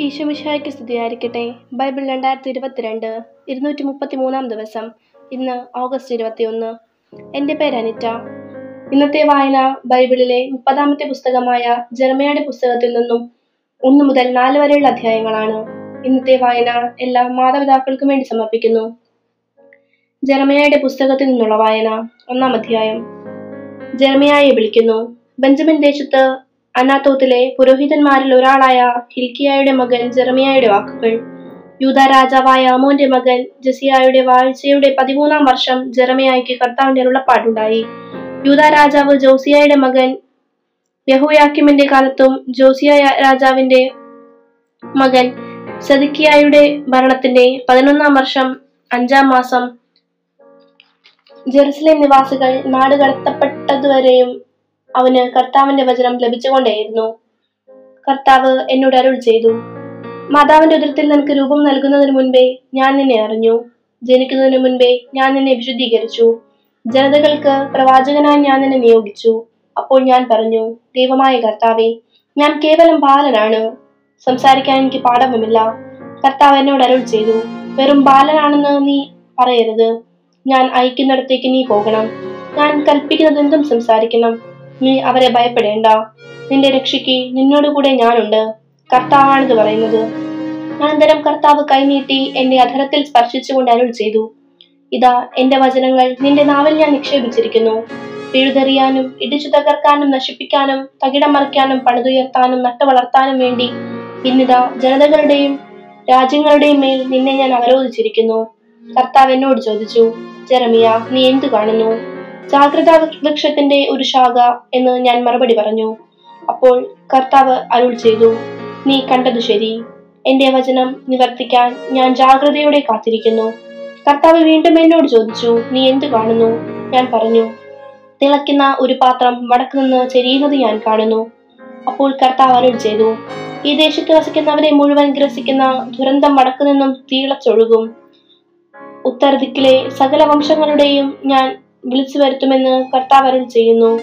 ഈശോമിശിഹായ്ക്ക് സ്തുതിയായിരിക്കട്ടെ. ബൈബിൾ രണ്ടായിരത്തി ഇരുപത്തിരണ്ട് ഇരുന്നൂറ്റി മുപ്പത്തി മൂന്നാം ദിവസം ഇന്ന് ഓഗസ്റ്റ് ഇരുപത്തിയൊന്ന്. എന്റെ പേര് അനിറ്റ. ഇന്നത്തെ വായന ബൈബിളിലെ മുപ്പതാമത്തെ പുസ്തകമായ ജർമ്മയുടെ പുസ്തകത്തിൽ നിന്നും ഒന്ന് മുതൽ നാല് വരെയുള്ള അധ്യായങ്ങളാണ്. ഇന്നത്തെ വായന എല്ലാ മാതാപിതാക്കൾക്കും വേണ്ടി സമർപ്പിക്കുന്നു. ജർമ്മയുടെ പുസ്തകത്തിൽ നിന്നുള്ള വായന ഒന്നാം അധ്യായം. ജർമ്മയായെ വിളിക്കുന്നു ബെഞ്ചമിൻ ദേശത്ത് അനാത്തോത്തിലെ പുരോഹിതന്മാരിൽ ഒരാളായ ഹിൽക്കിയായുടെ മകൻ ജെറമിയായുടെ വാക്കുകൾ. യൂത രാജാവായ അമോന്റെ മകൻ ജസിയായുടെ വാഴ്ചയുടെ പതിമൂന്നാം വർഷം ജെറമിയായ്ക്ക് കർത്താവിന്റെ അരുളപ്പാടുണ്ടായി. യൂത രാജാവ് ജോസിയായുടെ മകൻ യഹോയാക്കിമിന്റെ കാലത്തും ജോസിയ രാജാവിന്റെ മകൻ സദിക്കിയായുടെ ഭരണത്തിന്റെ പതിനൊന്നാം വർഷം അഞ്ചാം മാസം ജെറുസലേം നിവാസികൾ നാട് കടത്തപ്പെട്ടതുവരെയും അവന് കർത്താവിന്റെ വചനം ലഭിച്ചുകൊണ്ടേയിരുന്നു. കർത്താവ് എന്നോട് അരുൾ ചെയ്തു. മാതാവിന്റെ ഉദരത്തിൽ നിനക്ക് രൂപം നൽകുന്നതിന് മുൻപേ ഞാൻ നിന്നെ അറിഞ്ഞു. ജനിക്കുന്നതിന് മുൻപേ ഞാൻ നിന്നെ വിശുദ്ധീകരിച്ചു. ജനതകൾക്ക് പ്രവാചകനായി ഞാൻ നിന്നെ നിയോഗിച്ചു. അപ്പോൾ ഞാൻ പറഞ്ഞു ദൈവമായ കർത്താവെ ഞാൻ കേവലം ബാലനാണ്. സംസാരിക്കാൻ എനിക്ക് പാഠവുമില്ല. കർത്താവ് എന്നോട് അരുൾ ചെയ്തു വെറും ബാലനാണെന്ന് നീ പറയരുത്. ഞാൻ അയക്കുന്നിടത്തേക്ക് നീ പോകണം. ഞാൻ കൽപ്പിക്കുന്നതെന്തും സംസാരിക്കണം. നീ അവരെ ഭയപ്പെടേണ്ട. നിന്റെ രക്ഷയ്ക്ക് നിന്നോടുകൂടെ ഞാനുണ്ട് കർത്താവാണിത് പറയുന്നത്. അനന്തരം കർത്താവ് കൈനീട്ടി എന്റെ അധരത്തിൽ സ്പർശിച്ചുകൊണ്ട് അരുൾ ചെയ്തു. ഇതാ എന്റെ വചനങ്ങൾ നിന്റെ നാവിൽ ഞാൻ നിക്ഷേപിച്ചിരിക്കുന്നു. പിഴുതെറിയാനും ഇടിച്ചു തകർക്കാനും നശിപ്പിക്കാനും തകിടം മറിക്കാനും പണിതുയർത്താനും നട്ടുവളർത്താനും വേണ്ടി ഇന്നിതാ ജനതകളുടെയും രാജ്യങ്ങളുടെയും മേൽ നിന്നെ ഞാൻ അവരോധിച്ചിരിക്കുന്നു. കർത്താവ് എന്നോട് ചോദിച്ചു ജെറമിയ നീ എന്തു കാണുന്നു? ജാഗ്രതാ വൃക്ഷത്തിന്റെ ഒരു ശാഖ എന്ന് ഞാൻ മറുപടി പറഞ്ഞു. അപ്പോൾ കർത്താവ് അരുൾ ചെയ്തു നീ കണ്ടത് ശരി. എന്റെ വചനം നിവർത്തിക്കാൻ ഞാൻ ജാഗ്രതയോടെ കാത്തിരിക്കുന്നു. കർത്താവ് വീണ്ടും എന്നോട് ചോദിച്ചു നീ എന്ത് കാണുന്നു? ഞാൻ പറഞ്ഞു തിളയ്ക്കുന്ന ഒരു പാത്രം വടക്ക് നിന്ന് ചെരിയുന്നത് ഞാൻ കാണുന്നു. അപ്പോൾ കർത്താവ് അരുൾ ചെയ്തു ഈ ദേശത്ത് വസിക്കുന്നവരെ മുഴുവൻ ഗ്രസിക്കുന്ന ദുരന്തം വടക്കു നിന്നും തീളച്ചൊഴുകും. ഉത്തരദിക്കിലെ സകല വംശങ്ങളുടെയും ഞാൻ വിളിച്ചു വരുത്തുമെന്ന് കർത്താവ് അരുൾ ചെയ്യുന്നു.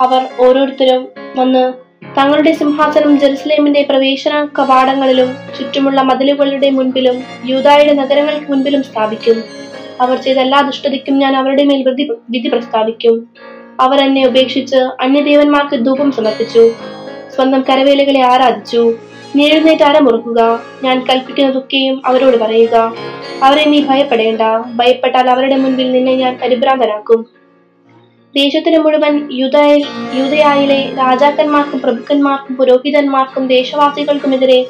അവർ ഓരോരുത്തരും വന്ന് തങ്ങളുടെ സിംഹാസനം ജെറുസലേമിന്റെ പ്രവേശന കവാടങ്ങളിലും ചുറ്റുമുള്ള മതിലുകളുടെ മുൻപിലും യൂതായുടെ നഗരങ്ങൾക്ക് മുൻപിലും സ്ഥാപിക്കും. അവർ ചെയ്ത എല്ലാ ദുഷ്ടതയ്ക്കും ഞാൻ അവരുടെ മേൽ വിധി വിധി പ്രസ്താവിക്കും. അവർ എന്നെ ഉപേക്ഷിച്ച് അന്യദേവന്മാർക്ക് ധൂപം സമർപ്പിച്ചു. സ്വന്തം കരവേലകളെ ആരാധിച്ചു. നീ അരമുറുക്കുക ഞാൻ കൽപ്പിക്കുന്നതൊക്കെയും അവരോട് പറയുക. അവരെ നീ ഭയപ്പെടേണ്ട. ഭയപ്പെട്ടാൽ അവരുടെ മുൻപിൽ നിന്നെ ഞാൻ പരിഭ്രാന്തനാക്കും. ദേശത്തിന് മുഴുവൻ യുദ്ധയിൽ യുദയായിലെ രാജാക്കന്മാർക്കും പ്രഭുക്കന്മാർക്കും പുരോഹിതന്മാർക്കും ദേശവാസികൾക്കുമെതിരെ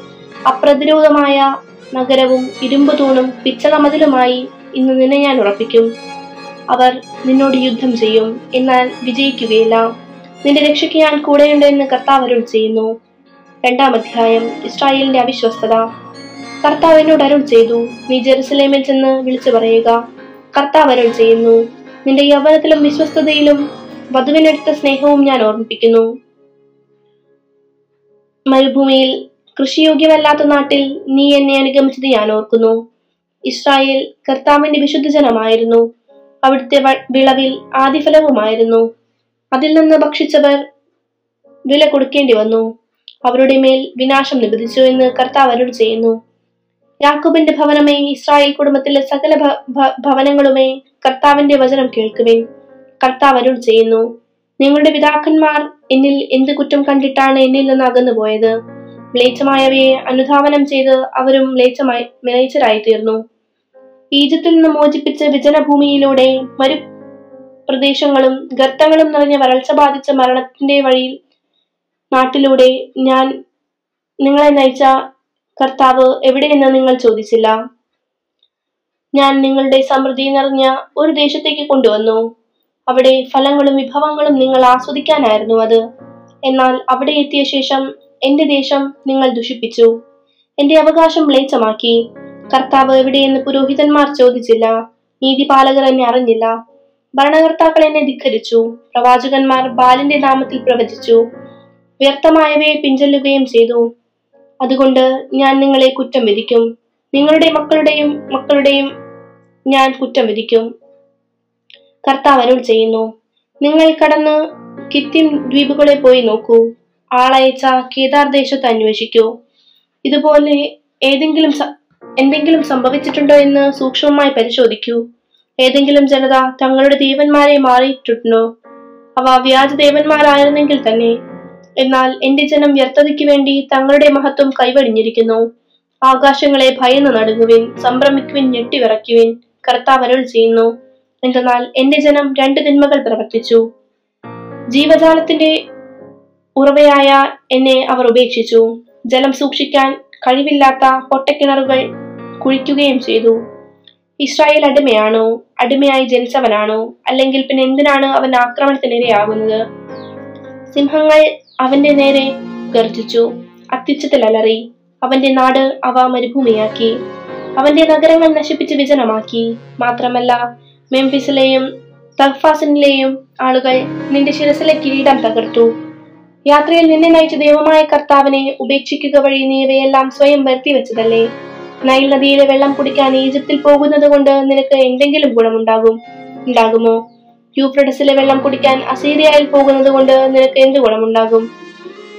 അപ്രതിരോധമായ നഗരവും ഇരുമ്പ് തൂണും പിച്ചള മതിലുമായി ഇന്ന് നിന്നെ ഞാൻ ഉറപ്പിക്കും. അവർ നിന്നോട് യുദ്ധം ചെയ്യും. എന്നാൽ വിജയിക്കുകയില്ല. നിന്റെ രക്ഷയ്ക്ക് ഞാൻ കൂടെയുണ്ട് എന്ന് കർത്താവരുൾ ചെയ്യുന്നു. രണ്ടാം അധ്യായം ഇസ്രായേലിന്റെ അവിശ്വസ്തത. കർത്താവിനോട് അരുൾ ചെയ്തു നീ ജെറുസലേമിൽ ചെന്ന് വിളിച്ചു പറയുക. കർത്താവ് അരുൾ ചെയ്യുന്നു നിന്റെ യൗവനത്തിലും വിശ്വസ്തതയിലും വധുവിനെടുത്ത സ്നേഹവും ഞാൻ ഓർമ്മിപ്പിക്കുന്നു. മരുഭൂമിയിൽ കൃഷിയോഗ്യമല്ലാത്ത നാട്ടിൽ നീ എന്നെ അനുഗമിച്ചത് ഞാൻ ഓർക്കുന്നു. ഇസ്രായേൽ കർത്താവിന്റെ വിശുദ്ധജനമായിരുന്നു അവിടുത്തെ വിളവിൽ ആദിഫലവുമായിരുന്നു. അതിൽ നിന്ന് ഭക്ഷിച്ചവർ വില കൊടുക്കേണ്ടി വന്നു. അവരുടെ മേൽ വിനാശം നിബന്ധിച്ചു എന്ന് കർത്താവ് അരുൾ ചെയ്യുന്നു. യാക്കൂബിന്റെ ഭവനമേ ഇസ്രായേൽ കുടുംബത്തിലെ സകല ഭവനങ്ങളുമേ കർത്താവിന്റെ വചനം കേൾക്കുവിൻ. കർത്താവ് അരുൾ ചെയ്യുന്നു. നിങ്ങളുടെ പിതാക്കന്മാർ എന്നിൽ എന്ത് കുറ്റം കണ്ടിട്ടാണ് എന്നിൽ നിന്ന് അകന്നുപോയത്? മ്ലേച്ഛമായവയെ അനുധാവനം ചെയ്ത് അവരും മ്ലേച്ഛമായി മ്ലേച്ഛരായി തീർന്നു. ഈജിപ്തിൽ നിന്ന് മോചിപ്പിച്ച വിജനഭൂമിയിലൂടെ മരു പ്രദേശങ്ങളും ഗർത്തങ്ങളും നിറഞ്ഞ വരൾച്ച ബാധിച്ച മരണത്തിന്റെ വഴിയിൽ നാട്ടിലൂടെ ഞാൻ നിങ്ങളെ നയിച്ച കർത്താവ് എവിടെയെന്ന് നിങ്ങൾ ചോദിച്ചില്ല. ഞാൻ നിങ്ങളുടെ സമൃദ്ധി നിറഞ്ഞ ഒരു ദേശത്തേക്ക് കൊണ്ടുവന്നു. അവിടെ ഫലങ്ങളും വിഭവങ്ങളും നിങ്ങൾ ആസ്വദിക്കാനായിരുന്നു അത്. എന്നാൽ അവിടെ എത്തിയ ശേഷം എന്റെ ദേശം നിങ്ങൾ ദുഷിപ്പിച്ചു. എന്റെ അവകാശം മ്ലേച്ഛമാക്കി. കർത്താവ് എവിടെയെന്ന് പുരോഹിതന്മാർ ചോദിച്ചില്ല. നീതിപാലകർ എന്നെ അറിഞ്ഞില്ല. ഭരണകർത്താക്കൾ എന്നെ ധിക്കരിച്ചു പ്രവാചകന്മാർ ബാലിന്റെ നാമത്തിൽ പ്രവചിച്ചു. വ്യർത്ഥമായവയെ പിഞ്ചൊല്ലുകയും ചെയ്തു. അതുകൊണ്ട് ഞാൻ നിങ്ങളെ കുറ്റം വിധിക്കും. നിങ്ങളുടെ മക്കളുടെയും മക്കളുടെയും ഞാൻ കുറ്റം വിധിക്കും. കർത്താവ് അരുൾ ചെയ്യുന്നു. നിങ്ങൾ കടന്ന് കിത്തിം ദ്വീപുകളെ പോയി നോക്കൂ. ആളയച്ച കേദാർ ദേശത്ത് അന്വേഷിക്കൂ. ഇതുപോലെ ഏതെങ്കിലും എന്തെങ്കിലും സംഭവിച്ചിട്ടുണ്ടോ എന്ന് സൂക്ഷ്മമായി പരിശോധിക്കൂ. ഏതെങ്കിലും ജനത തങ്ങളുടെ ദേവന്മാരെ മാറിയിട്ടുണ്ടോ? അവ വ്യാജ ദേവന്മാരായിരുന്നെങ്കിൽ തന്നെ എന്നാൽ എന്റെ ജനം വ്യർത്ഥതയ്ക്ക് വേണ്ടി തങ്ങളുടെ മഹത്വം കൈവടിഞ്ഞിരിക്കുന്നു. ആകാശങ്ങളെ ഭയന്ന് നടുങ്ങുവിൻ സംഭ്രമിക്കുവിൻ ഞെട്ടിവിറയ്ക്കുവിൻ കർത്താവ് അരുൾ ചെയ്യുന്നു. എന്തെന്നാൽ എന്റെ ജനം രണ്ട് തിന്മകൾ പ്രവർത്തിച്ചു. ജീവജാലത്തിന്റെ ഉറവയായ എന്നെ അവർ ഉപേക്ഷിച്ചു. ജലം സൂക്ഷിക്കാൻ കഴിവില്ലാത്ത പൊട്ടക്കിണറുകൾ കുഴിക്കുകയും ചെയ്തു. ഇസ്രായേൽ അടിമയാണോ? അടിമയായി ജനിച്ചവനാണോ? അല്ലെങ്കിൽ പിന്നെ എന്തിനാണ് അവൻ ആക്രമണത്തിനിരയാകുന്നത്? സിംഹങ്ങൾ അവന്റെ നേരെ ഗർജിച്ചു അത്യുച്ചത്തിൽ അലറി അവന്റെ നാട് അവ മരുഭൂമിയാക്കി. അവന്റെ നഗരങ്ങൾ നശിപ്പിച്ച് വിജനമാക്കി. മാത്രമല്ല മെംഫിസിലെയും തഗ്ഫാസിനിലെയും ആളുകൾ നിന്റെ ശിരസിലെ കിരീടം തകർത്തു. യാത്രയിൽ നിന്നെ നയിച്ച ദൈവമായ കർത്താവിനെ ഉപേക്ഷിക്കുക വഴി നീ ഇവയെല്ലാം സ്വയം വരുത്തി വെച്ചതല്ലേ നൈൽ നദിയിലെ വെള്ളം കുടിക്കാൻ ഈജിപ്തിൽ പോകുന്നത് കൊണ്ട് നിനക്ക് എന്തെങ്കിലും ഗുണമുണ്ടാകും? ഉണ്ടാകുമോ? യൂഫ്രഡസിലെ വെള്ളം കുടിക്കാൻ അസീറിയയിൽ പോകുന്നത് കൊണ്ട് നിനക്ക് എന്ത് ഗുണമുണ്ടാകും?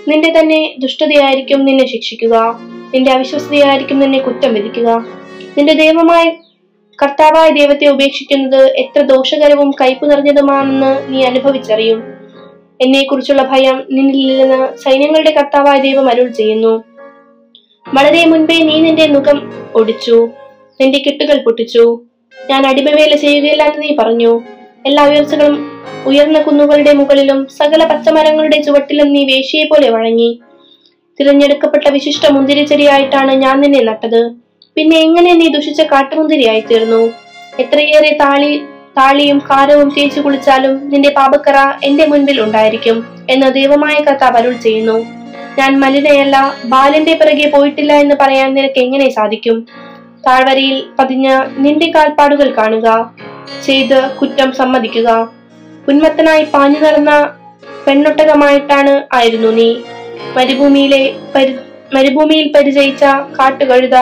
നിന്റെ തന്നെ ദുഷ്ടതയായിരിക്കും നിന്നെ ശിക്ഷിക്കുക. നിന്റെ അവിശ്വസതയായിരിക്കും നിന്നെ കുറ്റം വിധിക്കുക. നിന്റെ ദൈവമായ കർത്താവായ ദൈവത്തെ ഉപേക്ഷിക്കുന്നത് എത്ര ദോഷകരവും കയ്പു നിറഞ്ഞതുമാണെന്ന് നീ അനുഭവിച്ചറിയും. എന്നെക്കുറിച്ചുള്ള ഭയം നിന്നിൽ സൈന്യങ്ങളുടെ കർത്താവായ ദൈവം അരുൾ ചെയ്യുന്നു. വളരെ മുൻപേ നീ നിന്റെ മുഖം ഒടിച്ചു. നിന്റെ കെട്ടുകൾ പൊട്ടിച്ചു. ഞാൻ അടിമവേല ചെയ്യുകയില്ല എന്ന് നീ പറഞ്ഞു. എല്ലാ ഉയർച്ചകളും ഉയർന്ന കുന്നുകളുടെ മുകളിലും സകല പച്ചമരങ്ങളുടെ ചുവട്ടിലും നീ വേശിയെ പോലെ വഴങ്ങി. തിരഞ്ഞെടുക്കപ്പെട്ട വിശിഷ്ട മുന്തിരിച്ചെടിയായിട്ടാണ് ഞാൻ നിന്നെ നട്ടത്. പിന്നെ എങ്ങനെ നീ ദുഷിച്ച കാട്ടുമുന്തിരിയായി തീർന്നു എത്രയേറെ താളി താളിയും കാരവും തേച്ചു കുളിച്ചാലും നിന്റെ പാപക്കറ എന്റെ മുൻപിൽ ഉണ്ടായിരിക്കും എന്ന് ദൈവമായ കർത്താവ് അരുൾ ചെയ്യുന്നു. ഞാൻ മലിനയല്ല ബാലന്റെ പിറകെ പോയിട്ടില്ല എന്ന് പറയാൻ നിനക്ക് എങ്ങനെ സാധിക്കും? താഴ്വരയിൽ പതിഞ്ഞ നിന്റെ കാൽപ്പാടുകൾ കാണുക. ചെയ്ത് കുറ്റം സമ്മതിക്കുക. ഉന്മത്തനായി പാഞ്ഞു നടന്ന പെണ്ണൊട്ടകമായിട്ടാണ് ആയിരുന്നു നീ. മരുഭൂമിയിലെ പരി മരുഭൂമിയിൽ പരിചയിച്ച കാട്ടുകഴുത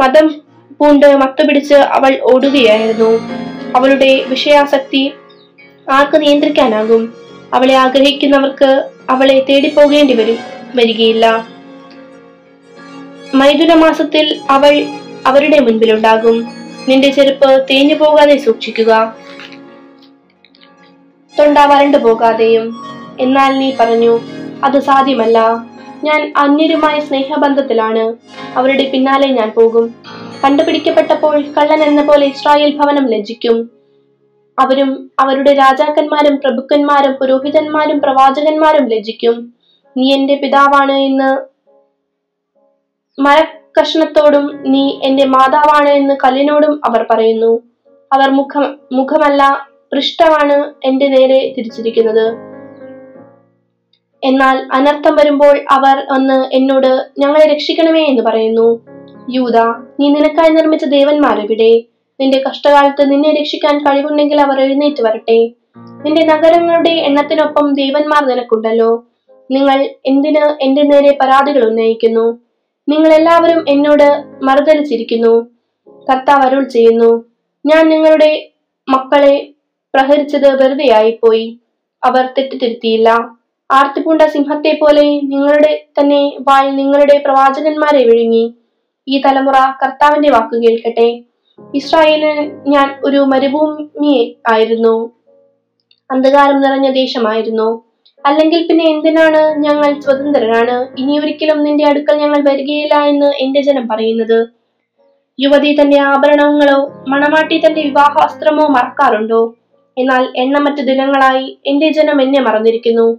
മതം പൂണ്ട് മത്തുപിടിച്ച് അവൾ ഓടുകയായിരുന്നു. അവളുടെ വിഷയാസക്തി ആർക്ക് നിയന്ത്രിക്കാനാകും? അവളെ ആഗ്രഹിക്കുന്നവർക്ക് അവളെ തേടിപ്പോകേണ്ടി വരും വരികയില്ല. മൈഥുന മാസത്തിൽ അവൾ അവരുടെ മുൻപിലുണ്ടാകും. നിന്റെ ചെരുപ്പ് തേഞ്ഞു പോകാതെ സൂക്ഷിക്കുക. തൊണ്ട വരണ്ടു പോകാതെയും. എന്നാൽ നീ പറഞ്ഞു അത് സാധ്യമല്ല. ഞാൻ അന്യരുമായ സ്നേഹബന്ധത്തിലാണ്. അവരുടെ പിന്നാലെ ഞാൻ പോകും. കണ്ടുപിടിക്കപ്പെട്ടപ്പോൾ കള്ളൻ എന്ന പോലെ ഇസ്രായേൽ ഭവനം ലജ്ജിക്കും. അവരും അവരുടെ രാജാക്കന്മാരും പ്രഭുക്കന്മാരും പുരോഹിതന്മാരും പ്രവാചകന്മാരും ലജ്ജിക്കും. നീ എന്റെ പിതാവാണ് എന്ന് മരക്കഷ്ണത്തോടും നീ എന്റെ മാതാവാണ് എന്ന് കല്ലിനോടും അവർ പറയുന്നു. അവർ മുഖം മുഖമല്ല പൃഷ്ഠമാണ് എന്റെ നേരെ തിരിച്ചിരിക്കുന്നത്. എന്നാൽ അനർത്ഥം വരുമ്പോൾ അവർ ഒന്ന് എന്നോട് ഞങ്ങളെ രക്ഷിക്കണമേ എന്ന് പറയുന്നു. യൂത നീ നിനക്കായി നിർമ്മിച്ച ദേവന്മാരെവിടെ? നിന്റെ കഷ്ടകാലത്ത് നിന്നെ രക്ഷിക്കാൻ കഴിവുണ്ടെങ്കിൽ അവർ എഴുന്നേറ്റ് വരട്ടെ. നിന്റെ നഗരങ്ങളുടെ എണ്ണത്തിനൊപ്പം ദേവന്മാർ നിനക്കുണ്ടല്ലോ. നിങ്ങൾ എന്തിന് എന്റെ നേരെ പരാതികൾ ഉന്നയിക്കുന്നു? നിങ്ങൾ എല്ലാവരും എന്നോട് മറുതലിച്ചിരിക്കുന്നു കർത്താവ് അരുൾ ചെയ്യുന്നു ഞാൻ നിങ്ങളുടെ മക്കളെ പ്രഹരിച്ചത് വെറുതെയായിപ്പോയി അവർ തെറ്റുതിരുത്തിയില്ല ആർത്തിപൂണ്ട സിംഹത്തെ പോലെ നിങ്ങളുടെ തന്നെ വായിൽ നിങ്ങളുടെ പ്രവാചകന്മാരെ വിഴുങ്ങി. ഈ തലമുറ കർത്താവിന്റെ വാക്ക് കേൾക്കട്ടെ. ഇസ്രായേലിന് ഞാൻ ഒരു മരുഭൂമി ആയിരുന്നു. അന്ധകാരം നിറഞ്ഞ ദേശമായിരുന്നു. അല്ലെങ്കിൽ പിന്നെ എന്തിനാണ് ഞങ്ങൾ സ്വതന്ത്രരാണ്? ഇനി ഒരിക്കലും നിന്റെ അടുക്കൽ ഞങ്ങൾ വരികയില്ല എന്ന് എന്റെ ജനം പറയുന്നത്. യുവതി തന്റെ ആഭരണങ്ങളോ മണമാട്ടി തന്റെ വിവാഹ വസ്ത്രമോ മറക്കാറുണ്ടോ? എന്നാൽ എണ്ണമറ്റ ദിനങ്ങളായി എന്റെ ജനം എന്നെ മറന്നിരിക്കുന്നു.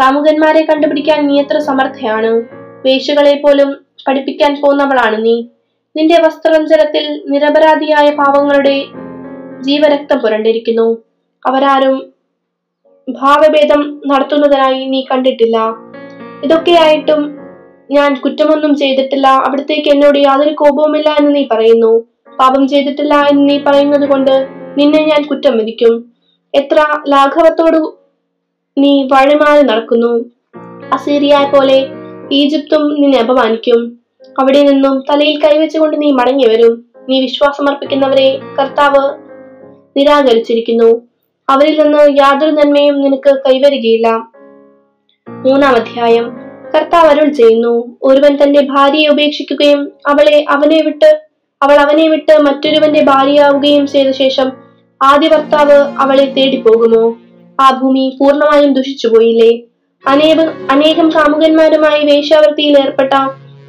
കാമുകന്മാരെ കണ്ടുപിടിക്കാൻ നീ എത്ര സമർത്ഥയാണ്? വേശുകളെ പോലും പഠിപ്പിക്കാൻ പോന്നവളാണ് നീ. നിന്റെ വസ്ത്രഞ്ചലത്തിൽ നിരപരാധിയായ പാവങ്ങളുടെ ജീവരക്തം പുരണ്ടിരിക്കുന്നു. അവരാരും ഭാവഭേദം നടത്തുന്നതിനായി നീ കണ്ടിട്ടില്ല. ഇതൊക്കെയായിട്ടും ഞാൻ കുറ്റമൊന്നും ചെയ്തിട്ടില്ല. അവിടത്തേക്ക് എന്നോട് യാതൊരു കോപവുമില്ല എന്ന് നീ പറയുന്നു. പാപം ചെയ്തിട്ടില്ല എന്ന് നീ പറയുന്നത് കൊണ്ട് നിന്നെ ഞാൻ കുറ്റം വിധിക്കും. എത്ര ലാഘവത്തോടു നീ വഴിമാറി നടക്കുന്നു. അസീറിയ പോലെ ഈജിപ്തും നിന്നെ അപമാനിക്കും. അവിടെ നിന്നും തലയിൽ കൈവച്ചുകൊണ്ട് നീ മടങ്ങി വരും നീ വിശ്വാസമർപ്പിക്കുന്നവരെ കർത്താവ് നിരാകരിച്ചിരിക്കുന്നു. അവരിൽ നിന്ന് യാതൊരു നന്മയും നിനക്ക് കൈവരികയില്ല. മൂന്നാം അധ്യായം. കർത്താവ് അരുൾ ചെയ്യുന്നു ഒരുവൻ തന്റെ ഭാര്യയെ ഉപേക്ഷിക്കുകയും അവളെ അവനെ വിട്ട് അവൾ അവനെ വിട്ട് മറ്റൊരുവന്റെ ഭാര്യയാവുകയും ചെയ്ത ശേഷം ആദ്യ ഭർത്താവ് അവളെ തേടിപ്പോകുമോ? ആ ഭൂമി പൂർണമായും ദുഷിച്ചുപോയില്ലേ? അനേകം അനേകം കാമുകന്മാരുമായി വേശ്യാവൃത്തിയിൽ ഏർപ്പെട്ട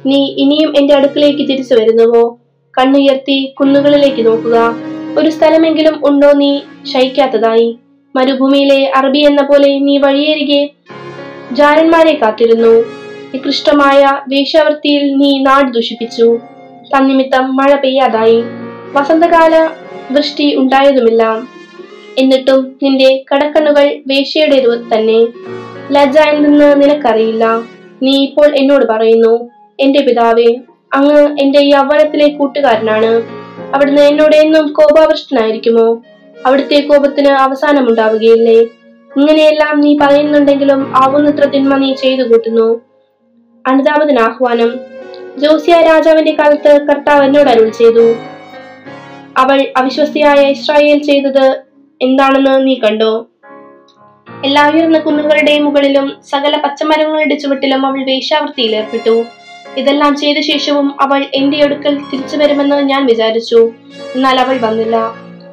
നീ ഇനിയും എന്റെ അടുക്കിലേക്ക് തിരിച്ചു വരുന്നുവോ? കണ്ണുയർത്തി കുന്നുകളിലേക്ക് നോക്കുക. ഒരു സ്ഥലമെങ്കിലും ഉണ്ടോ നീ ശയിക്കാത്തതായി? മരുഭൂമിയിലെ അറബി എന്ന പോലെ നീ വഴിയേരികെ ജാരന്മാരെ കാത്തിരുന്നു. നികൃഷ്ടമായ വേശ്യാവൃത്തിയിൽ നീ നാട് ദുഷിപ്പിച്ചു. തന്നിമിത്തം മഴ പെയ്യാതായി. വസന്തകാല വൃഷ്ടി ഉണ്ടായതുമില്ല. എന്നിട്ടും നിന്റെ കടക്കണ്ണുകൾ വേശ്യയുടേതു തന്നെ. ലജ്ജ എന്തെന്ന് നിനക്കറിയില്ല. നീ ഇപ്പോൾ എന്നോട് പറയുന്നു എന്റെ പിതാവേ അങ്ങ് എന്റെ യൗവനത്തിലെ കൂട്ടുകാരനാണ്. അവിടുന്ന് എന്നോട് എന്നും കോപാവൃഷ്ടനായിരിക്കുമോ? അവിടുത്തെ കോപത്തിന് അവസാനമുണ്ടാവുകയില്ലേ? ഇങ്ങനെയെല്ലാം നീ പറയുന്നുണ്ടെങ്കിലും ആവുന്നത്ര തിന്മ നീ ചെയ്തു കൂട്ടുന്നു. അനുതാപത്തിന് ആഹ്വാനം. ജോസിയ രാജാവിന്റെ കാലത്ത് കർത്താവ് എന്നോട് അരുൾ ചെയ്തു. അവൾ അവിശ്വസ്തയായ ഇസ്രായേൽ ചെയ്തത് എന്താണെന്ന് നീ കണ്ടോ? എല്ലാ ഉയർന്ന കുന്നുകളുടെയും മുകളിലും സകല പച്ചമരങ്ങളുടെ ചുവട്ടിലും അവൾ വേശ്യാവൃത്തിയിൽ ഏർപ്പെട്ടു. ഇതെല്ലാം ചെയ്ത ശേഷവും അവൾ എന്റെ അടുക്കൽ തിരിച്ചു വരുമെന്ന് ഞാൻ വിചാരിച്ചു. എന്നാൽ അവൾ വന്നില്ല.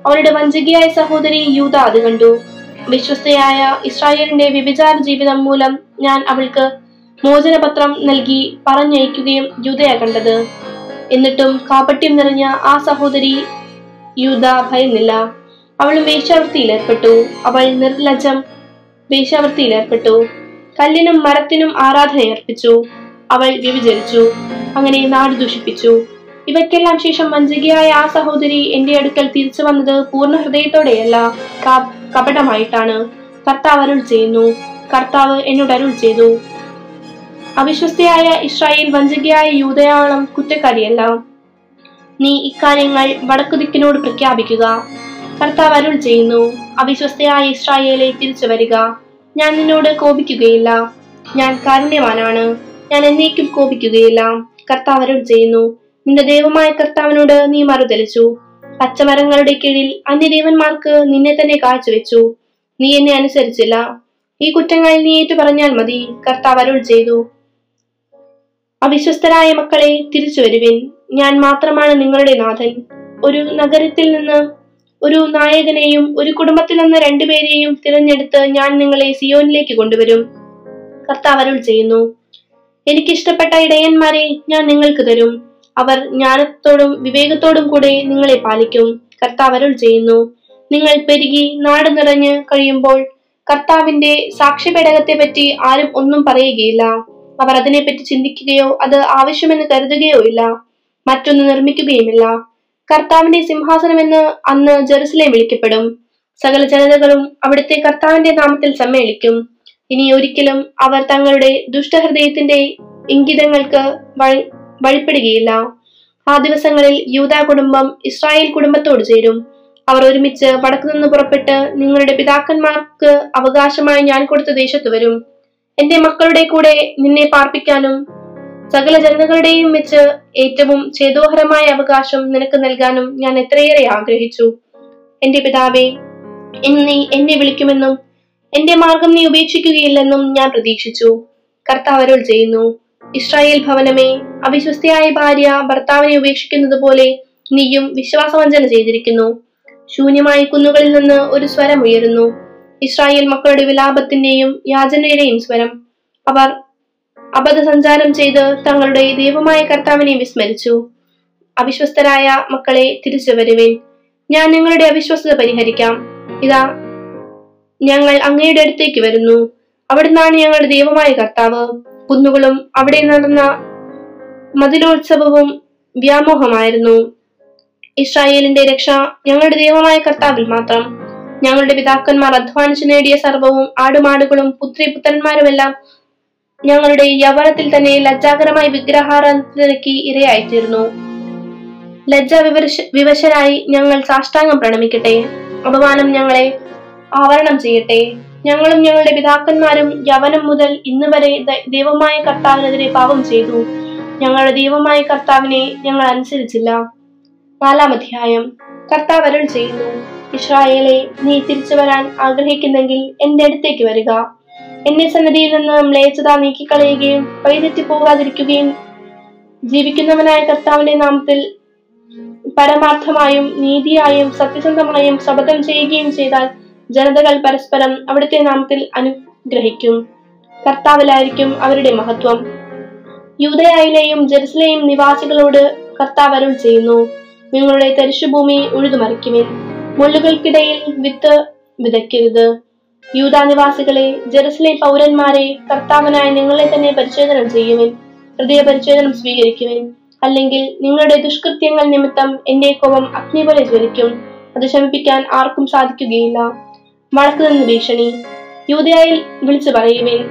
അവളുടെ വഞ്ചകിയായ സഹോദരി യൂത അത് കണ്ടു. വിശ്വസ്തയായ ഇസ്രായേലിന്റെ വ്യഭിചാര ജീവിതം മൂലം ഞാൻ അവൾക്ക് മോചനപത്രം നൽകി പറഞ്ഞയക്കുകയും യൂതയ കണ്ടത്. എന്നിട്ടും കാപട്യം നിറഞ്ഞ ആ സഹോദരി യൂത ഭയന്നില്ല. അവൾ വേശ്യാവൃത്തിയിൽ ഏർപ്പെട്ടു. അവൾ നിർലജം വേശ്യാവൃത്തിയിൽ ഏർപ്പെട്ടു. കല്ലിനും മരത്തിനും ആരാധന അർപ്പിച്ചു അവൾ വ്യഭിചരിച്ചു. അങ്ങനെ നാട് ദുഷിപ്പിച്ചു. ഇവയ്ക്കെല്ലാം ശേഷം വഞ്ചകിയായ ആ സഹോദരി എന്റെ അടുക്കൽ തിരിച്ചു വന്നത് പൂർണ ഹൃദയത്തോടെയല്ല കപടമായിട്ടാണ്. കർത്താവ് അരുൾ ചെയ്യുന്നു. കർത്താവ് എന്നോട് അരുൾ ചെയ്തു. അവിശ്വസ്തയായ ഇസ്രായേൽ വഞ്ചകിയായ യൂതയാളം കുറ്റക്കാരിയല്ല. നീ ഇക്കാര്യങ്ങൾ വടക്കു ദിക്കിനോട് പ്രഖ്യാപിക്കുക. കർത്താവ് അരുൾ ചെയ്യുന്നു. അവിശ്വസ്തയായ ഇസ്രായേലെ തിരിച്ചു വരിക. ഞാൻ നിന്നോട് കോപിക്കുകയില്ല. ഞാൻ കാരുണ്യവാനാണ്. ഞാൻ എന്നേക്കും കോപിക്കുകയില്ല. കർത്താവരും ചെയ്യുന്നു. നിന്റെ ദൈവമായ കർത്താവിനോട് നീ മറുതലിച്ചു. പച്ചമരങ്ങളുടെ കീഴിൽ അന്യദേവന്മാർക്ക് നിന്നെ തന്നെ കാഴ്ചവെച്ചു. നീ എന്നെ അനുസരിച്ചില്ല. ഈ കുറ്റങ്ങളിൽ നീ ഏറ്റു പറഞ്ഞാൽ മതി. കർത്താവ് അരുൾ ചെയ്തു. അവിശ്വസ്തരായ മക്കളെ തിരിച്ചു വരുവിൻ. ഞാൻ മാത്രമാണ് നിങ്ങളുടെ നാഥൻ. ഒരു നഗരത്തിൽ നിന്ന് ഒരു നായകനെയും ഒരു കുടുംബത്തിൽ നിന്ന് രണ്ടുപേരെയും തിരഞ്ഞെടുത്ത് ഞാൻ നിങ്ങളെ സിയോനിലേക്ക് കൊണ്ടുവരും. കർത്താവ് അരുൾ ചെയ്യുന്നു. എനിക്കിഷ്ടപ്പെട്ട ഇടയന്മാരെ ഞാൻ നിങ്ങൾക്ക് തരും. അവർ ജ്ഞാനത്തോടും വിവേകത്തോടും കൂടെ നിങ്ങളെ പാലിക്കും. കർത്താവ് അരുൾ ചെയ്യുന്നു. നിങ്ങൾ പെരുകി നാട് നിറഞ്ഞ് കഴിയുമ്പോൾ കർത്താവിന്റെ സാക്ഷ്യപേടകത്തെ പറ്റി ആരും ഒന്നും പറയുകയില്ല. അവർ അതിനെപ്പറ്റി ചിന്തിക്കുകയോ അത് ആവശ്യമെന്ന് കരുതുകയോ ഇല്ല. മറ്റൊന്ന് നിർമ്മിക്കുകയുമില്ല. കർത്താവിന്റെ സിംഹാസനമെന്ന് അന്ന് ജെറുസലേം വിളിക്കപ്പെടും. സകല ജനതകളും അവിടുത്തെ കർത്താവിന്റെ നാമത്തിൽ സമ്മേളിക്കും. ഇനി ഒരിക്കലും അവർ തങ്ങളുടെ ദുഷ്ടഹൃദയത്തിന്റെ ഇംഗിതങ്ങൾക്ക് വഴി- വഴിപ്പെടുകയില്ല. ആ ദിവസങ്ങളിൽ യൂദാ കുടുംബം ഇസ്രായേൽ കുടുംബത്തോട് ചേരും. അവർ ഒരുമിച്ച് വടക്കു നിന്ന് പുറപ്പെട്ട് നിങ്ങളുടെ പിതാക്കന്മാർക്ക് അവകാശമായി ഞാൻ കൊടുത്ത ദേശത്ത് വരും. എന്റെ മക്കളുടെ കൂടെ നിന്നെ പാർപ്പിക്കാനും സകല ജനതകളുടെയും വെച്ച് ഏറ്റവും ചേതോഹരമായ അവകാശം നിനക്ക് നൽകാനും ഞാൻ എത്രയേറെ ആഗ്രഹിച്ചു. എന്റെ പിതാവേ ഇന്ന് നീ എന്നെ വിളിക്കുമെന്നും എന്റെ മാർഗം നീ ഉപേക്ഷിക്കുകയില്ലെന്നും ഞാൻ പ്രതീക്ഷിച്ചു. കർത്താവ് ചെയ്യുന്നു. ഇസ്രായേൽ ഭവനമേ അവിശ്വസ്തയായ ഭാര്യ ഭർത്താവിനെ ഉപേക്ഷിക്കുന്നത് പോലെ നീയും വിശ്വാസവഞ്ചന ചെയ്തിരിക്കുന്നു. ശൂന്യമായ കുന്നുകളിൽ നിന്ന് ഒരു സ്വരം ഉയരുന്നു. ഇസ്രായേൽ മക്കളുടെ വിലാപത്തിന്റെയും യാചനയുടെയും സ്വരം. അവർ അബദ്ധസഞ്ചാരം ചെയ്ത് തങ്ങളുടെ ദൈവമായ കർത്താവിനെ വിസ്മരിച്ചു. അവിശ്വസ്തരായ മക്കളെ തിരിച്ചു വരുവേൻ. ഞാൻ നിങ്ങളുടെ അവിശ്വസ്തത പരിഹരിക്കാം. ഇതാ ഞങ്ങൾ അങ്ങയുടെ അടുത്തേക്ക് വരുന്നു. അവിടുന്നാണ് ഞങ്ങളുടെ ദൈവമായ കർത്താവ്. കുന്നുകളും അവിടെ നടന്ന മതിലോത്സവവും വ്യാമോഹമായിരുന്നു. ഇസ്രായേലിന്റെ രക്ഷ ഞങ്ങളുടെ ദൈവമായ കർത്താവിൽ മാത്രം. ഞങ്ങളുടെ പിതാക്കന്മാർ അധ്വാനിച്ചു നേടിയ സർവവും ആടുമാടുകളും പുത്രി പുത്രന്മാരുമെല്ലാം ഞങ്ങളുടെ യവനത്തിൽ തന്നെ ലജ്ജാകരമായി വിഗ്രഹാരാധനയ്ക്ക് ഇരയായിത്തീർന്നു. ലജ്ജ വിവശ വിവശരായി ഞങ്ങൾ സാഷ്ടാംഗം പ്രണമിക്കട്ടെ. അപമാനം ഞങ്ങളെ ആവരണം ചെയ്യട്ടെ. ഞങ്ങളും ഞങ്ങളുടെ പിതാക്കന്മാരും യവനം മുതൽ ഇന്ന് വരെ ദൈവമായ കർത്താവിനെതിരെ പാപം ചെയ്തു. ഞങ്ങളുടെ ദൈവമായ കർത്താവിനെ ഞങ്ങൾ അനുസരിച്ചില്ല. നാലാം അധ്യായം. കർത്താവ് അരുൾ ചെയ്യുന്നു. ഇസ്രായേലെ നീ തിരിച്ചു വരാൻ ആഗ്രഹിക്കുന്നെങ്കിൽ എന്റെ അടുത്തേക്ക് വരിക. എന്നെ സന്നദ്ധിയിൽ നിന്ന് മ്ലേച്ഛത നീക്കിക്കളയുകയും വഴിതെറ്റി പോകാതിരിക്കുകയും ജീവിക്കുന്നവനായ കർത്താവിന്റെ നാമത്തിൽ പരമാർത്ഥമായും നീതിയായും സത്യസന്ധമായും ശപഥം ചെയ്യുകയും ചെയ്താൽ ജനതകൾ പരസ്പരം അവിടുത്തെ നാമത്തിൽ അനുഗ്രഹിക്കും. കർത്താവിലായിരിക്കും അവരുടെ മഹത്വം. യൂതയായിലെയും ജെറുസലേം നിവാസികളോട് കർത്താവ് അരുൾ ചെയ്യുന്നു. നിങ്ങളുടെ തരിശുഭൂമി ഉഴുതുമറിക്കുവിൻ. മുള്ളുകൾക്കിടയിൽ വിത്ത് വിതയ്ക്കരുത്. യൂതാ നിവാസികളെ ജെറുസലേം പൗരന്മാരെ കർത്താവിനായി നിങ്ങളെ തന്നെ പരിശോധന ചെയ്യുവിൻ. ഹൃദയ പരിശോധനം സ്വീകരിക്കുവിൻ. അല്ലെങ്കിൽ നിങ്ങളുടെ ദുഷ്കൃത്യങ്ങൾ നിമിത്തം എന്റെ കോപം അഗ്നി പോലെ ജ്വലിക്കും. അത് ശമിപ്പിക്കാൻ ആർക്കും സാധിക്കുകയില്ല. വടക്ക് നിന്ന് ഭീഷണി. യൂതയായിൽ വിളിച്ചു പറയുവേൻ.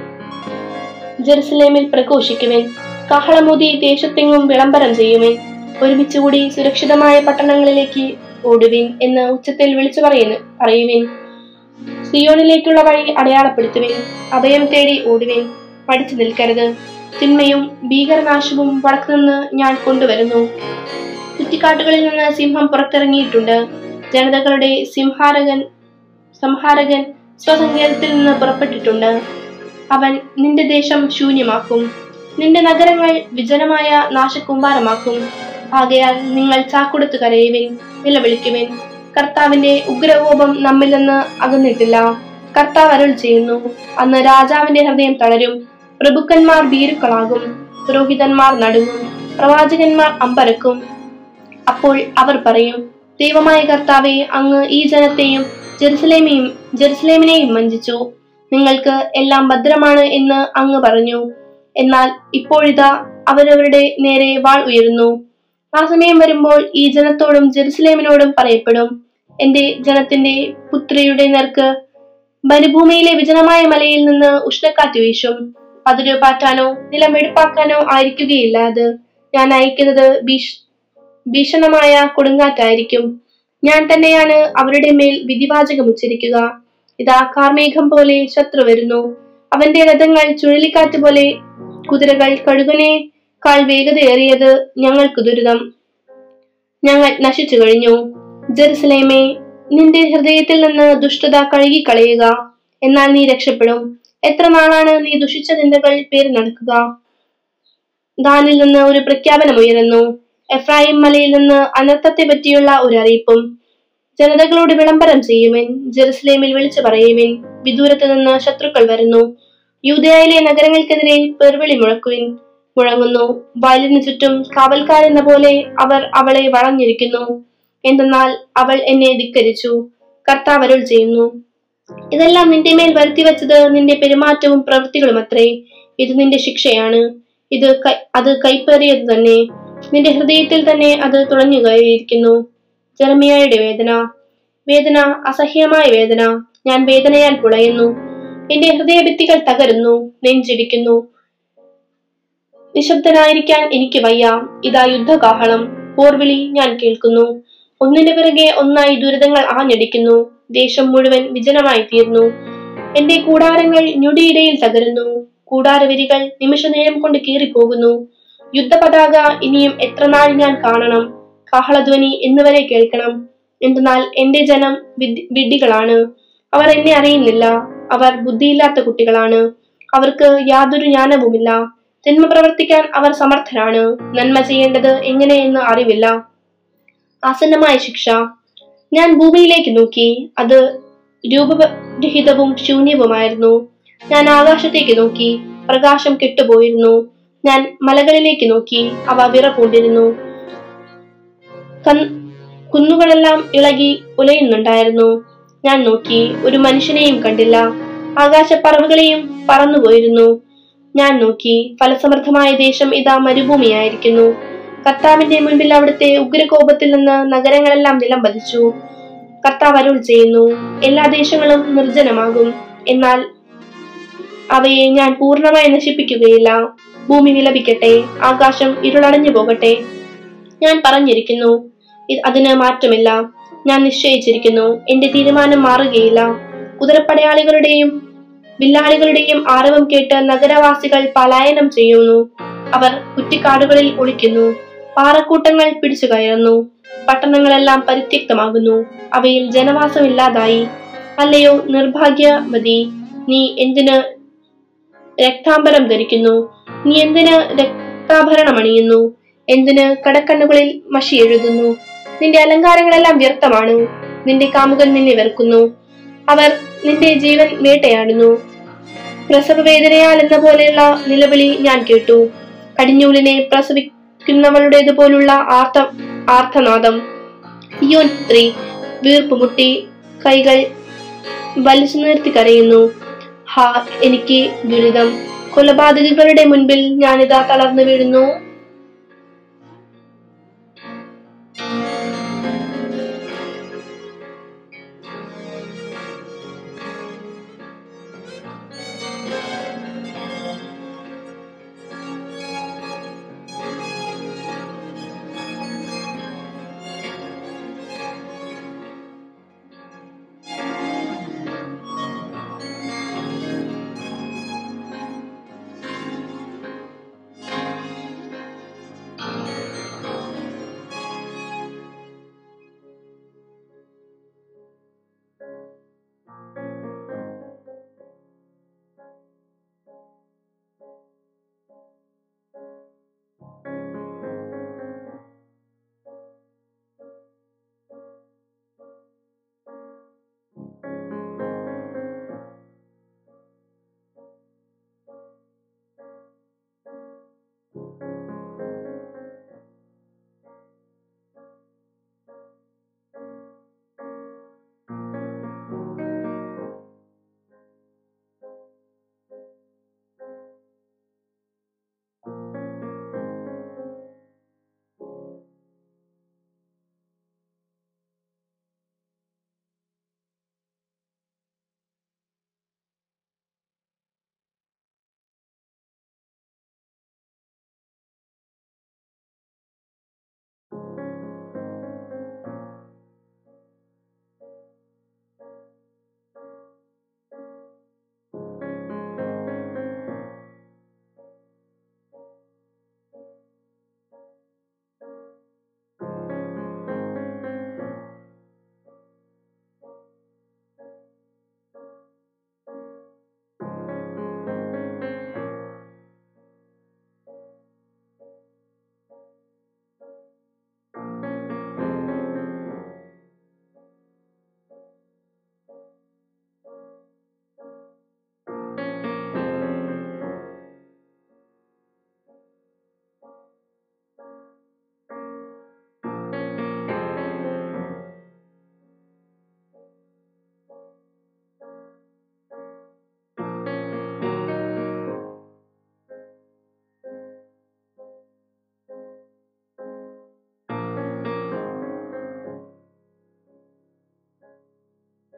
ജെറുസലേമിൽ പ്രഘോഷിക്കുവേൻ. കാഹളമൂതി ദേശത്തെങ്ങും വിളംബരം ചെയ്യുമേ ഒരുമിച്ചുകൂടി സുരക്ഷിതമായ പട്ടണങ്ങളിലേക്ക് ഓടുവിൻ എന്ന് ഉച്ചത്തിൽ വിളിച്ചു പറയുന്നു പറയുവിൻ. സിയോണിലേക്കുള്ള വഴി അടയാളപ്പെടുത്തുവിൻ. അഭയം തേടി ഓടുവിൻ. പഠിച്ചു നിൽക്കരുത്. തിന്മയും ഭീകരനാശവും വടക്കുനിന്ന് ഞാൻ കൊണ്ടുവരുന്നു. കുറ്റിക്കാട്ടുകളിൽ നിന്ന് സിംഹം പുറത്തിറങ്ങിയിട്ടുണ്ട്. ജനതകളുടെ സിംഹാരകൻ സംഹാരകൻ സ്വസങ്കേതത്തിൽ നിന്ന് പുറപ്പെട്ടിട്ടുണ്ട്. അവൻ നിന്റെ ദേശം ശൂന്യമാക്കും. നിന്റെ നഗരങ്ങൾ വിജനമായ നാശക്കൂമ്പാരമാക്കും ആകയാൽ നിങ്ങൾ ചാക്കുടുത്തു കരയുവിൻ നിലവിളിക്കുവിൻ. കർത്താവിന്റെ ഉഗ്രകോപം നമ്മിൽ നിന്ന് അകന്നിട്ടില്ല. കർത്താവ് അരുൾ ചെയ്യുന്നു. അന്ന് രാജാവിന്റെ ഹൃദയം തളരും. പ്രഭുക്കന്മാർ ഭീരുക്കളാകും. പുരോഹിതന്മാർ നടുങ്ങും. പ്രവാചകന്മാർ അമ്പരക്കും. അപ്പോൾ അവർ പറയും ദൈവമായ കർത്താവെ അങ്ങ് ഈ ജനത്തെയും ജെറുസലേമെയും ജെറുസലേമിനെയും വഞ്ചിച്ചു. നിങ്ങൾക്ക് എല്ലാം ഭദ്രമാണ് എന്ന് അങ്ങ് പറഞ്ഞു. എന്നാൽ ഇപ്പോഴിതാ അവരവരുടെ നേരെ വാൾ ഉയരുന്നു. ആ സമയം വരുമ്പോൾ ഈ ജനത്തോടും ജെറുസലേമിനോടും പറയപ്പെടും എന്റെ ജനത്തിന്റെ പുത്രിയുടെ നേർക്ക് മരുഭൂമിയിലെ വിജനമായ മലയിൽ നിന്ന് ഉഷ്ണക്കാറ്റ് വീശും. പതിരു പാറ്റാനോ നിലം ആയിരിക്കുകയില്ല അത്. ഞാൻ അയക്കുന്നത് ഭീഷ് ഭീഷണമായ കൊടുങ്കാറ്റായിരിക്കും. ഞാൻ തന്നെയാണ് അവരുടെ മേൽ വിധിവാചകം ഉച്ചരിക്കുക. ഇതാ കാർമേഘം പോലെ ശത്രു വരുന്നു. അവന്റെ രഥങ്ങൾ ചുഴലിക്കാറ്റ് പോലെ കുതിരകൾ കഴുകനേക്കാൾ വേഗതയേറിയത് ഞങ്ങൾക്ക് ദുരിതം ഞങ്ങൾ നശിച്ചു കഴിഞ്ഞു. ജെറുസലേമേ നിന്റെ ഹൃദയത്തിൽ നിന്ന് ദുഷ്ടത കഴുകിക്കളയുക. എന്നാൽ നീ രക്ഷപ്പെടും. എത്ര നാളാണ് നീ ദുഷിച്ച നിന്ദകൾ പേര് നടക്കുക? ദാനിൽ നിന്ന് ഒരു പ്രഖ്യാപനം ഉയരുന്നു. എഫ്രായിം മലയിൽ നിന്ന് അനർത്ഥത്തെ പറ്റിയുള്ള ഒരു അറിയിപ്പും ജനതകളോട് വിളംബരം ചെയ്യുവിൻ ജെറുസലേമിൽ വിളിച്ചു പറയുവിൻ വിദൂരത്ത് നിന്ന് ശത്രുക്കൾ വരുന്നു യൂതയായിലെ നഗരങ്ങൾക്കെതിരെ പെർവിളി മുഴക്കുവിൻ മുഴങ്ങുന്നു വയലിനു ചുറ്റും കാവൽക്കാരെന്ന പോലെ അവർ അവളെ വളഞ്ഞിരിക്കുന്നു എന്തെന്നാൽ അവൾ എന്നെ ധിക്കരിച്ചു കർത്താവ് അരുൾ ചെയ്യുന്നു. ഇതെല്ലാം നിന്റെ മേൽ വരുത്തി വെച്ചത് നിന്റെ പെരുമാറ്റവും പ്രവൃത്തികളും അത്രേ ഇത് നിന്റെ ശിക്ഷയാണ് ഇത് അത് കൈപ്പേറിയത് തന്നെ നിന്റെ ഹൃദയത്തിൽ തന്നെ അത് തുളഞ്ഞു കയറിയിരിക്കുന്നു. ജർമിയായുടെ വേദന. വേദന അസഹ്യമായ വേദന. ഞാൻ വേദനയാൽ പുളയുന്നു. എന്റെ ഹൃദയഭിത്തികൾ തകരുന്നു നെഞ്ചിടിക്കുന്നു. നിശബ്ദനായിരിക്കാൻ എനിക്ക് വയ്യ. ഇതാ യുദ്ധകാഹളം. പോർവിളി ഞാൻ കേൾക്കുന്നു. ഒന്നിനു പിറകെ ഒന്നായി ദുരിതങ്ങൾ ആഞ്ഞടിക്കുന്നു. ദേശം മുഴുവൻ വിജനമായി തീർന്നു. എന്റെ കൂടാരങ്ങൾ ഞൊടിയിടയിൽ തകരുന്നു. കൂടാരവരികൾ നിമിഷനേരം കൊണ്ട് കീറിപ്പോകുന്നു. യുദ്ധപതാക ഇനിയും എത്ര നാൾ ഞാൻ കാണണം? കാഹളധ്വനി എന്നുവരെ കേൾക്കണം. എന്തെന്നാൽ എന്റെ ജനം വിഡ്ഢികളാണ്. അവർ എന്നെ അറിയുന്നില്ല. അവർ ബുദ്ധിയില്ലാത്ത കുട്ടികളാണ്. അവർക്ക് യാതൊരു ജ്ഞാനവുമില്ല. തിന്മ പ്രവർത്തിക്കാൻ അവർ സമർത്ഥരാണ്. നന്മ ചെയ്യേണ്ടത് എങ്ങനെയെന്ന് അറിവില്ല. ആസന്നമായ ശിക്ഷ. ഞാൻ ഭൂമിയിലേക്ക് നോക്കി. അത് രൂപരഹിതവും ശൂന്യവുമായിരുന്നു. ഞാൻ ആകാശത്തേക്ക് നോക്കി. പ്രകാശം കെട്ടുപോയിരുന്നു. ഞാൻ മലകളിലേക്ക് നോക്കി അവ വിറപൂണ്ടിരുന്നു പൂണ്ടിരുന്നു. കുന്നുകളെല്ലാം ഇളകി ഉലയുന്നുണ്ടായിരുന്നു. ഞാൻ നോക്കി ഒരു മനുഷ്യനെയും കണ്ടില്ല. ആകാശപ്പറവുകളെയും പറന്നുപോയിരുന്നു ഞാൻ നോക്കി ഫലസമൃദ്ധമായ ദേശം ഇതാ മരുഭൂമിയായിരിക്കുന്നു. കർത്താവിന്റെ മുൻപിൽ അവിടുത്തെ ഉഗ്രകോപത്തിൽ നിന്ന് നഗരങ്ങളെല്ലാം നിലം പതിച്ചു കർത്താവ് അരുൾ ചെയ്യുന്നു എല്ലാ ദേശങ്ങളും നിർജനമാകും. എന്നാൽ അവയെ ഞാൻ പൂർണമായി നശിപ്പിക്കുകയില്ല. ഭൂമി വിലപിക്കട്ടെ ആകാശം ഇരുളടഞ്ഞു പോകട്ടെ. ഞാൻ പറഞ്ഞിരിക്കുന്നു അതിന് മാറ്റമില്ല. ഞാൻ നിശ്ചയിച്ചിരിക്കുന്നു എന്റെ തീരുമാനം മാറുകയില്ല. കുതിരപ്പടയാളികളുടെയും വില്ലാളികളുടെയും ആരവം കേട്ട് നഗരവാസികൾ പലായനം ചെയ്യുന്നു. അവർ കുറ്റിക്കാടുകളിൽ ഒളിക്കുന്നു. പാറക്കൂട്ടങ്ങൾ പിടിച്ചു കയറുന്നു. പട്ടണങ്ങളെല്ലാം പരിത്യക്തമാകുന്നു. അവയിൽ ജനവാസമില്ലാതായി. അല്ലയോ നിർഭാഗ്യവതി നീ എന്തിന് രക്താംബരം ധരിക്കുന്നു. നീ എന്തിന് രക്താഭരണം അണിയുന്നു? എന്തിന് കടക്കണ്ണുകളിൽ മഷി എഴുതുന്നു? നിന്റെ അലങ്കാരങ്ങളെല്ലാം വ്യർത്ഥമാണ്. നിന്റെ കാമുകൻ നിന്നെ വെറുക്കുന്നു. അവർ നിന്റെ ജീവൻ വേട്ടയാടുന്നു. പ്രസവവേദനയാൽ എന്ന പോലെയുള്ള നിലവിളി ഞാൻ കേട്ടു. കടിഞ്ഞൂലിനെ പ്രസവിക്കുന്നവളുടേതുപോലുള്ള ആർത്ത ആർത്തനാദം. യോൻ സ്ത്രീ വീർപ്പുമുട്ടി കൈകൾ വലിച്ചു നിർത്തി കരയുന്നു. ഹാ എനിക്ക് ദുരിതം. കൊലപാതകികളുടെ മുൻപിൽ ഞാനിതാ തളർന്നു വീഴുന്നു.